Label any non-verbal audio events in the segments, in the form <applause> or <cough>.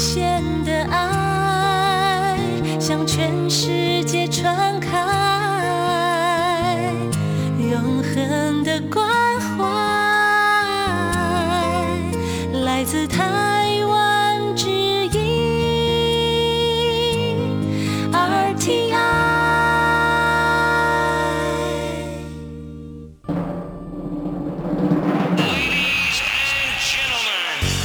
些。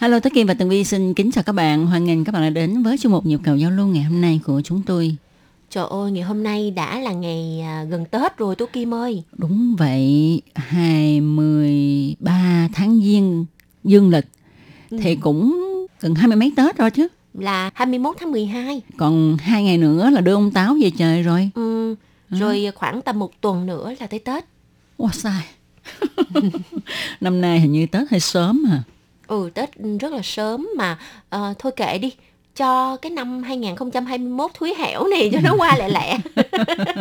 Hello Tố Kim và Tường Vi xin kính chào các bạn. Hoan nghênh các bạn đã đến với chuyên mục Nhịp cầu giao lưu ngày hôm nay của chúng tôi. Trời ơi, ngày hôm nay đã là ngày à, gần Tết rồi Tú Kim ơi. Đúng vậy, 23 tháng Giêng dương lịch thì cũng gần hai mươi mấy Tết rồi chứ. Là 21 tháng 12. Còn hai ngày nữa là đưa ông Táo về trời rồi. Ừ, rồi khoảng tầm một tuần nữa là tới Tết. Wow sai. <laughs> Năm nay hình như Tết hơi sớm à. Ừ, Tết rất là sớm mà ờ, thôi kệ đi. Cho cái năm 2021 thúi hẻo này cho nó qua lẹ lẹ. <laughs>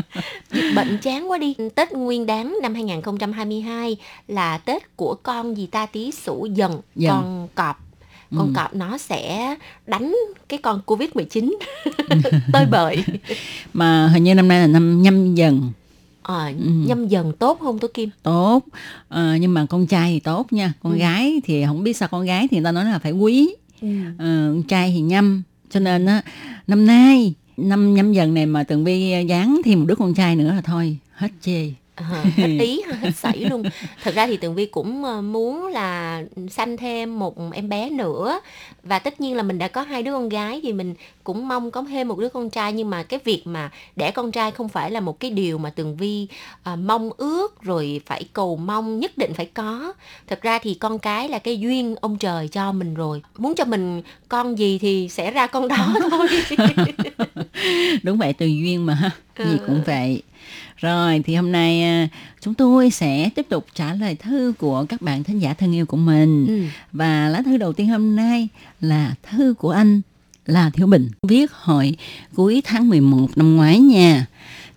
Dịch bệnh chán quá đi. Tết Nguyên đáng năm 2022 là Tết của con gì ta tí sủ dần, Dần. con cọp. Con Ừ. cọp nó sẽ đánh cái con Covid-19 <laughs> tơi bời. <laughs> Mà hình như năm nay là năm nhâm dần Ừ. nhâm dần tốt không Tố Kim? tốt Ờ, nhưng mà con trai thì tốt nha con Ừ. gái thì không biết sao con gái thì người ta nói là phải quý Ừ. Ờ, con trai thì nhâm cho nên á năm nay năm nhâm dần này mà tường vi dán thêm một đứa con trai nữa là thôi hết chê Ờ, <laughs> hết ý hết sảy luôn. Thật ra thì tường vi cũng ờ, muốn là sanh thêm một em bé nữa. Và tất nhiên là mình đã có hai đứa con gái thì mình cũng mong có thêm một đứa con trai. Nhưng mà cái việc mà đẻ con trai không phải là một cái điều mà tường vi ờ, mong ước rồi phải cầu mong nhất định phải có. Thật ra thì con cái là cái duyên ông trời cho mình rồi. Muốn cho mình con gì thì sẽ ra con đó <laughs> thôi. Đúng vậy tùy duyên mà gì Ừ. cũng vậy rồi thì hôm nay à, chúng tôi sẽ tiếp tục trả lời thư của các bạn thính giả thân yêu của mình ừ. Và lá thư đầu tiên hôm nay là thư của anh là Thiếu Bình. Viết hồi cuối tháng 11 năm ngoái nha.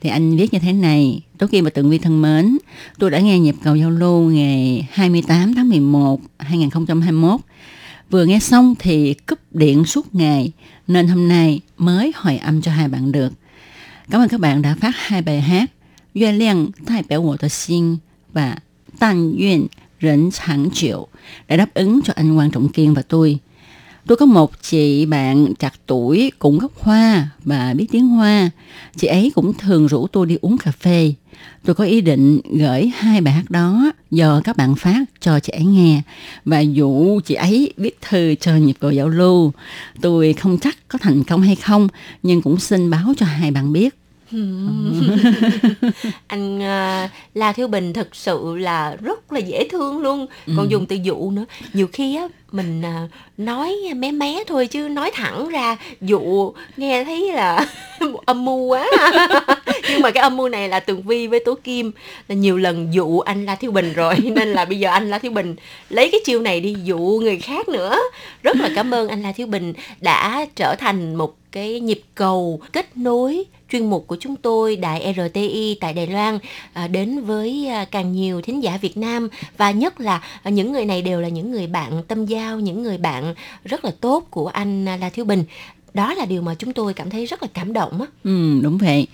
Thì anh viết như thế này. Tố Kim và Tường Vi thân mến, tôi đã nghe nhịp cầu giao lưu ngày 28 tháng 11 2021. Vừa nghe xong thì cúp điện suốt ngày, nên hôm nay mới hồi âm cho hai bạn được. Cảm ơn các bạn đã phát hai bài hát Duyên Liang Thái Biểu Ngộ Tờ Xin và Tàn Duyên Rỉnh Chẳng Triệu để đáp ứng cho anh Quang Trọng Kiên và tôi. Tôi có một chị bạn chặt tuổi cũng gốc hoa và biết tiếng Hoa. Chị ấy cũng thường rủ tôi đi uống cà phê. Tôi có ý định gửi hai bài hát đó do các bạn phát cho chị ấy nghe và dụ chị ấy viết thư cho nhịp cầu giao lưu. Tôi không chắc có thành công hay không, nhưng cũng xin báo cho hai bạn biết. <laughs> anh uh, La Thiếu Bình thực sự là rất là dễ thương luôn. Còn dùng từ dụ nữa. Nhiều khi á mình à, nói mé mé thôi chứ nói thẳng ra dụ nghe thấy là <laughs> âm mưu quá. <laughs> Nhưng mà cái âm mưu này là Tường Vi với Tố Kim là nhiều lần dụ anh La Thiếu Bình rồi. Nên là bây giờ anh La Thiếu Bình lấy cái chiêu này đi dụ người khác nữa. Rất là cảm ơn anh La Thiếu Bình đã trở thành một cái nhịp cầu kết nối chuyên mục của chúng tôi Đài RTI tại Đài Loan à, đến với à, càng nhiều thính giả Việt Nam và nhất là à, những người này đều là những người bạn tâm giao, những người bạn rất là tốt của anh à, La Thiếu Bình. Đó là điều mà chúng tôi cảm thấy rất là cảm động á. Ừ, đúng vậy.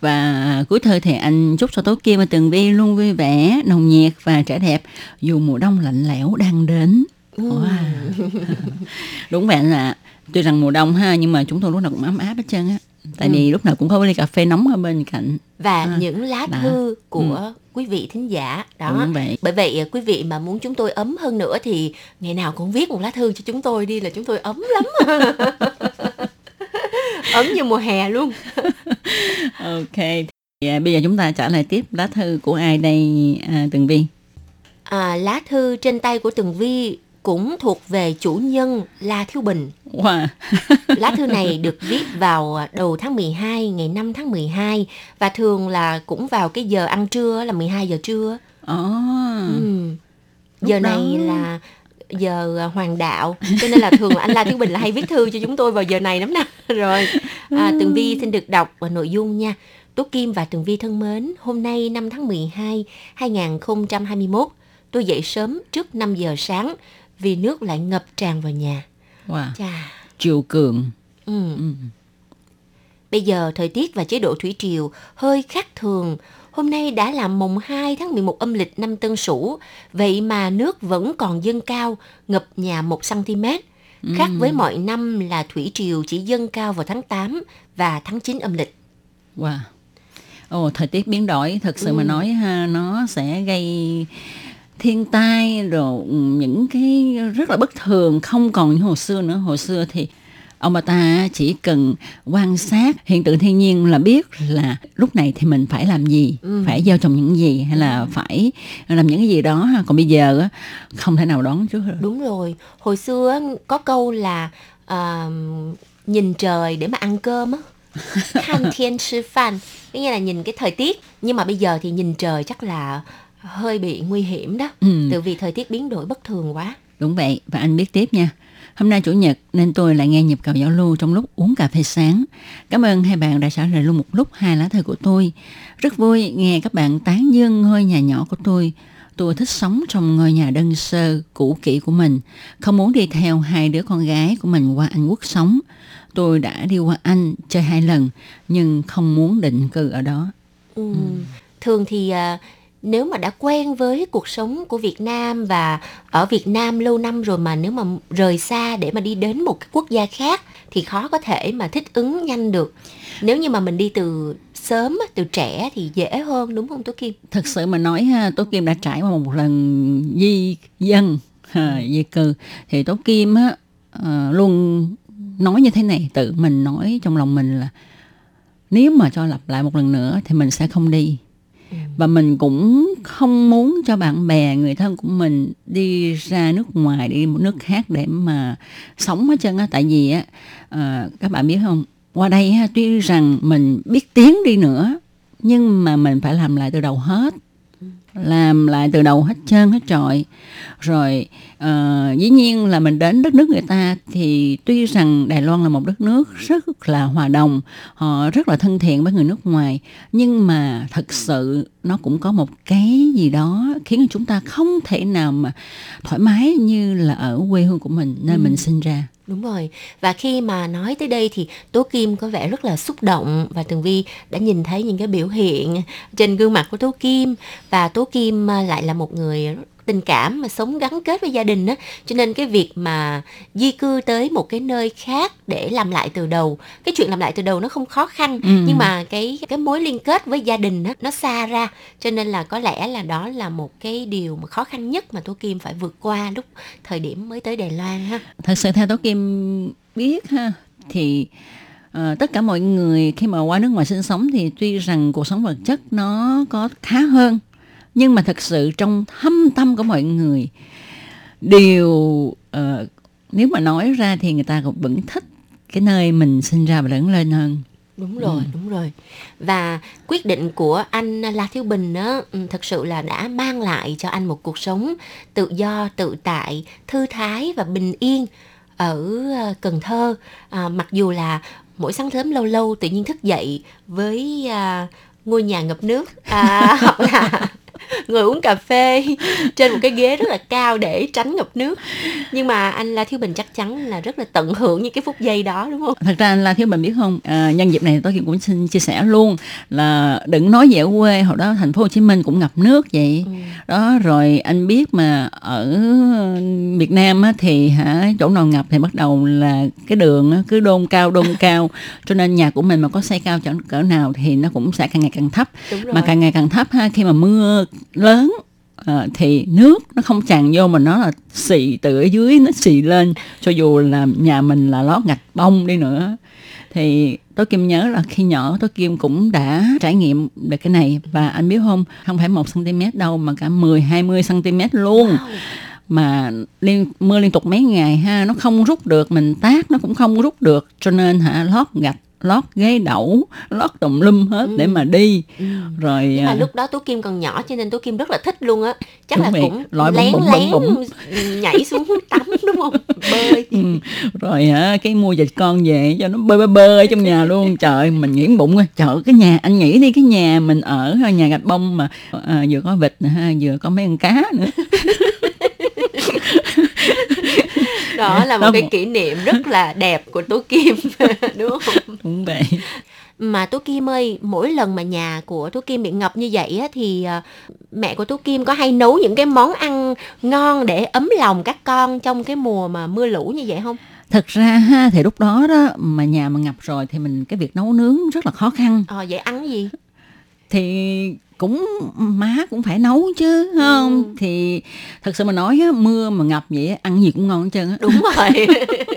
Và cuối thời thì anh chúc cho Tố Kim và Tường Vi luôn vui vẻ, nồng nhiệt và trẻ đẹp dù mùa đông lạnh lẽo đang đến. Wow. <laughs> đúng vậy là tuy rằng mùa đông ha nhưng mà chúng tôi lúc nào cũng ấm áp hết trơn á. Tại Ừ. vì lúc nào cũng có ly cà phê nóng ở bên cạnh. Và À, những lá đã. thư của quý vị thính giả đó. Đúng vậy. Bởi vậy à, quý vị mà muốn chúng tôi ấm hơn nữa thì ngày nào cũng viết một lá thư cho chúng tôi đi là chúng tôi ấm lắm. <laughs> ấm như mùa hè luôn. <laughs> Ok. Thì, à, bây giờ chúng ta trả lời tiếp lá thư của ai đây à, Tường Vi? à, lá thư trên tay của Tường Vi cũng thuộc về chủ nhân La Thiếu Bình. Wow. <laughs> Lá thư này được viết vào đầu tháng 12, ngày 5 tháng 12 và thường là cũng vào cái giờ ăn trưa là 12 giờ trưa. Ồ. Ừ. Giờ này đó- là giờ à, hoàng đạo cho nên là thường là anh La Thiếu Bình là hay viết thư cho chúng tôi vào giờ này lắm nè <laughs> rồi à, Tường Vi xin được đọc nội dung nha Tố Kim và Tường Vi thân mến hôm nay 5 tháng 12 2021 tôi dậy sớm trước 5 giờ sáng vì nước lại ngập tràn vào nhà Wow. chà Triều cường. ừ. Bây giờ thời tiết và chế độ thủy triều hơi khác thường. Hôm nay đã là mùng 2 tháng 11 âm lịch năm Tân Sửu, vậy mà nước vẫn còn dâng cao, ngập nhà 1 cm. Khác với mọi năm là thủy triều chỉ dâng cao vào tháng 8 và tháng 9 âm lịch. Wow. Ồ, thời tiết biến đổi thật sự mà nói ha, nó sẽ gây thiên tai rồi những cái rất là bất thường không còn như hồi xưa nữa. Hồi xưa thì ông bà ta chỉ cần quan sát hiện tượng thiên nhiên là biết là lúc này thì mình phải làm gì phải gieo trồng những gì hay là phải làm những cái gì đó còn bây giờ không thể nào đoán trước được. Đúng rồi, hồi xưa có câu là à, nhìn trời để mà ăn cơm á. <laughs> Thanh thiên sư phan, nghĩa là nhìn cái thời tiết. Nhưng mà bây giờ thì nhìn trời chắc là hơi bị nguy hiểm đó. Ừ. Từ vì thời tiết biến đổi bất thường quá. Đúng vậy, và anh biết tiếp nha. Hôm nay Chủ nhật nên tôi lại nghe nhịp cầu giao lưu trong lúc uống cà phê sáng. Cảm ơn hai bạn đã trả lời luôn một lúc hai lá thư của tôi. Rất vui nghe các bạn tán dương ngôi nhà nhỏ của tôi. Tôi thích sống trong ngôi nhà đơn sơ, cũ kỹ của mình. Không muốn đi theo hai đứa con gái của mình qua Anh Quốc sống. Tôi đã đi qua Anh chơi hai lần, nhưng không muốn định cư ở đó. Ừ. Thường thì à, nếu mà đã quen với cuộc sống của Việt Nam và ở Việt Nam lâu năm rồi mà nếu mà rời xa để mà đi đến một cái quốc gia khác thì khó có thể mà thích ứng nhanh được. Nếu như mà mình đi từ sớm, từ trẻ thì dễ hơn đúng không Tố Kim? thật sự mà nói ha, Tố Kim đã trải qua một lần di dân ha, di cư thì Tố Kim á ờ, luôn nói như thế này tự mình nói trong lòng mình là nếu mà cho lặp lại một lần nữa thì mình sẽ không đi và mình cũng không muốn cho bạn bè người thân của mình đi ra nước ngoài đi một nước khác để mà sống hết trơn á. Tại vì á à, các bạn biết không? Qua đây ha, tuy rằng mình biết tiếng đi nữa nhưng mà mình phải làm lại từ đầu hết. Làm lại từ đầu hết trơn hết trọi. Rồi ờ, dĩ nhiên là mình đến đất nước người ta thì tuy rằng Đài Loan là một đất nước rất là hòa đồng họ rất là thân thiện với người nước ngoài. Nhưng mà thật sự nó cũng có một cái gì đó khiến chúng ta không thể nào mà thoải mái như là ở quê hương của mình nơi mình sinh ra. Đúng rồi. Và khi mà nói tới đây thì Tố Kim có vẻ rất là xúc động và Tường Vi đã nhìn thấy những cái biểu hiện trên gương mặt của Tố Kim. Và Tố Kim à, lại là một người tình cảm mà sống gắn kết với gia đình á. Cho nên cái việc mà di cư tới một cái nơi khác để làm lại từ đầu cái chuyện làm lại từ đầu nó không khó khăn Ừ. nhưng mà cái cái mối liên kết với gia đình á nó xa ra. Cho nên là có lẽ là đó là một cái điều mà khó khăn nhất mà Tố Kim phải vượt qua lúc thời điểm mới tới Đài Loan ha. Thật sự theo Tố Kim biết ha thì ờ, tất cả mọi người khi mà qua nước ngoài sinh sống thì tuy rằng cuộc sống vật chất nó có khá hơn nhưng mà thật sự trong thâm tâm của mọi người đều ờ, nếu mà nói ra thì người ta cũng vẫn thích cái nơi mình sinh ra và lớn lên hơn Đúng rồi, đúng rồi. Và quyết định của anh La Thiếu Bình á, ừ, thật sự là đã mang lại cho anh một cuộc sống tự do, tự tại, thư thái và bình yên ở ờ, Cần Thơ. À, mặc dù là mỗi sáng sớm lâu lâu tự nhiên thức dậy với à, ngôi nhà ngập nước à, <laughs> hoặc là <laughs> ngồi uống cà phê trên một cái ghế rất là cao để tránh ngập nước. Nhưng mà anh La Thiếu Bình chắc chắn là rất là tận hưởng những cái phút giây đó đúng không? thật ra là thiếu mình biết không? À, nhân dịp này tôi cũng xin chia sẻ luôn là đừng nói về quê hồi đó thành phố Hồ Chí Minh cũng ngập nước vậy. Đó rồi anh biết mà ở Việt Nam á, thì hả chỗ nào ngập thì bắt đầu là cái đường á, cứ đôn cao đôn <laughs> cao. Cho nên nhà của mình mà có xây cao cỡ, cỡ nào thì nó cũng sẽ càng ngày càng thấp. Mà càng ngày càng thấp ha khi mà mưa lớn ờ, thì nước nó không tràn vô mà nó là xì từ ở dưới nó xì lên. Cho dù là nhà mình là lót gạch bông đi nữa. Thì tôi kim nhớ là khi nhỏ tôi kim cũng đã trải nghiệm được cái này. Và anh biết không không phải một cm đâu mà cả 10 20 cm luôn. Mà liên mưa liên tục mấy ngày ha nó không rút được mình tác nó cũng không rút được. Cho nên hả lót gạch lót ghế đẩu lót tùm lum hết để mà đi Ừ. rồi Nhưng mà à, lúc đó Tú Kim còn nhỏ cho nên Tú Kim rất là thích luôn á. Chắc là vậy, cũng loại lén bụng lén bụng bụng. nhảy xuống <laughs> tắm đúng không? Bơi. ừ, rồi hả cái mua vịt con về cho nó bơi bơi bơi trong nhà luôn <laughs> trời mình nghĩ bụng ơi trời cái nhà anh nghĩ đi cái nhà mình ở nhà gạch bông mà à, vừa có vịt nè ha vừa có mấy con cá nữa <laughs> Đó là một Đó, cái một- kỷ niệm rất là đẹp của Tú Kim <laughs> đúng không? cũng vậy Mà Tú Kim ơi, mỗi lần mà nhà của Tú Kim bị ngập như vậy á, thì à, mẹ của Tú Kim có hay nấu những cái món ăn ngon để ấm lòng các con trong cái mùa mà mưa lũ như vậy không? thật ra ha thì lúc đó đó mà nhà mà ngập rồi thì mình cái việc nấu nướng rất là khó khăn Ờ, vậy ăn gì? thì cũng má cũng phải nấu chứ không Ừ. thì thật sự mà nói á, mưa mà ngập vậy á, ăn gì cũng ngon hết trơn á Đúng rồi. <laughs>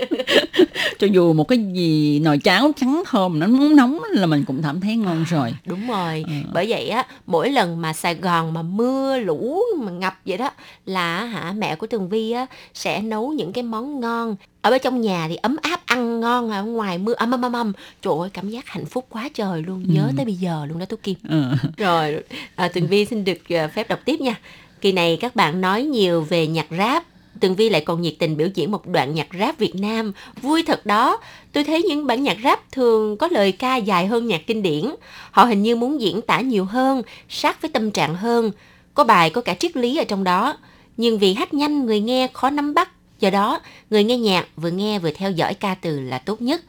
cho dù một cái gì nồi cháo trắng thơm nó nóng nóng là mình cũng cảm thấy ngon rồi Đúng rồi, Ờ. bởi vậy á, mỗi lần mà Sài Gòn mà mưa lũ mà ngập vậy đó là hả mẹ của Tường Vi á sẽ nấu những cái món ngon. Ở bên trong nhà thì ấm áp ăn ngon ở ngoài mưa ấm ấm ấm ấm. Trời ơi cảm giác hạnh phúc quá trời luôn, nhớ Ừ. tới bây giờ luôn đó Tú Kim. Ờ. Rồi, à, Tường Vi xin được à, phép đọc tiếp nha. Kỳ này các bạn nói nhiều về nhạc rap. Tường Vi lại còn nhiệt tình biểu diễn một đoạn nhạc rap Việt Nam. Vui thật đó. Tôi thấy những bản nhạc rap thường có lời ca dài hơn nhạc kinh điển. Họ hình như muốn diễn tả nhiều hơn, sát với tâm trạng hơn. Có bài có cả triết lý ở trong đó. Nhưng vì hát nhanh người nghe khó nắm bắt. Do đó, người nghe nhạc vừa nghe vừa theo dõi ca từ là tốt nhất.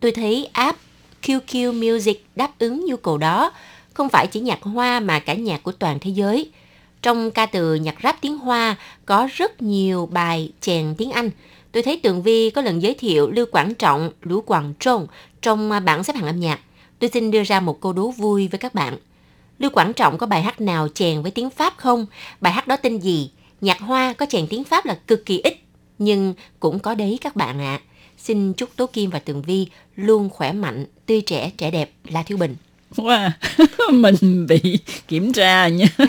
Tôi thấy app QQ Music đáp ứng nhu cầu đó, không phải chỉ nhạc hoa mà cả nhạc của toàn thế giới. Trong ca từ nhạc rap tiếng Hoa có rất nhiều bài chèn tiếng Anh. Tôi thấy Tường Vi có lần giới thiệu Lưu Quảng Trọng, Lũ Quảng Trông trong à, bảng xếp hạng âm nhạc. Tôi xin đưa ra một câu đố vui với các bạn. Lưu Quảng Trọng có bài hát nào chèn với tiếng Pháp không? Bài hát đó tên gì? Nhạc Hoa có chèn tiếng Pháp là cực kỳ ít, nhưng cũng có đấy các bạn ạ. Xin chúc Tố Kim và Tường Vi luôn khỏe mạnh, tươi trẻ, trẻ đẹp, La Thiếu Bình. Wow. <laughs> mình bị kiểm tra nha <laughs>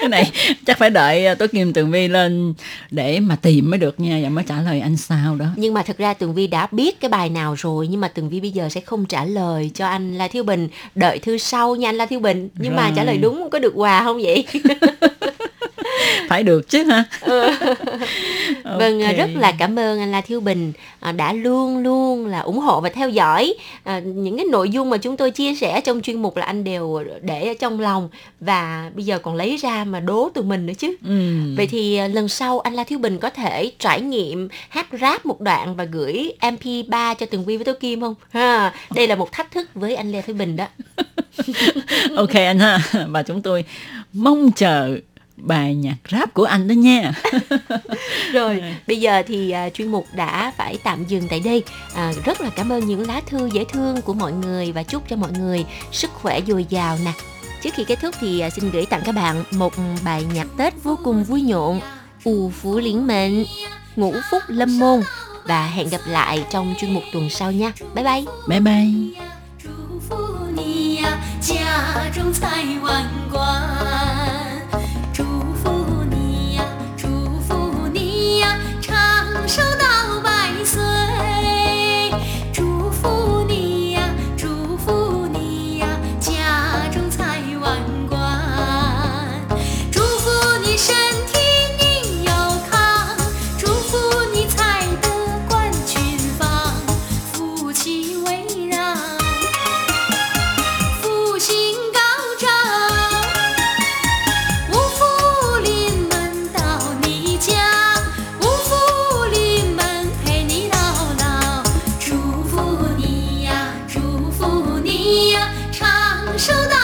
cái này chắc phải đợi ờ, tối kim tường vi lên để mà tìm mới được nha và mới trả lời anh sao đó Nhưng mà thật ra Tường Vi đã biết cái bài nào rồi Nhưng mà Tường Vi bây giờ sẽ không trả lời cho anh La Thiếu Bình Đợi thư sau nha anh La Thiếu Bình Nhưng mà Rồi. trả lời đúng có được quà không vậy? <laughs> phải được chứ ha <laughs> <laughs> Vâng, Ok. rất là cảm ơn anh La Thiếu Bình à, đã luôn luôn là ủng hộ và theo dõi à, những cái nội dung mà chúng tôi chia sẻ trong chuyên mục là anh đều để ở trong lòng và bây giờ còn lấy ra mà đố tụi mình nữa chứ. ừ. Vậy thì à, lần sau anh La Thiếu Bình có thể trải nghiệm hát rap một đoạn và gửi MP3 cho Tường Vi với Tố Kim không? Ha, đây là một thách thức với anh Lê Thái Bình đó. <laughs> ok anh ha và chúng tôi mong chờ bài nhạc rap của anh đó nha <laughs> Rồi, bây giờ thì à, chuyên mục đã phải tạm dừng tại đây. À, rất là cảm ơn những lá thư dễ thương của mọi người và chúc cho mọi người sức khỏe dồi dào nè. Trước khi kết thúc thì à, xin gửi tặng các bạn một bài nhạc Tết vô cùng vui nhộn. U Phú Liễn Mệnh, Ngũ Phúc Lâm Môn và hẹn gặp lại trong chuyên mục tuần sau nha. Bye bye. bye bye 祝福你呀，家中财万 收到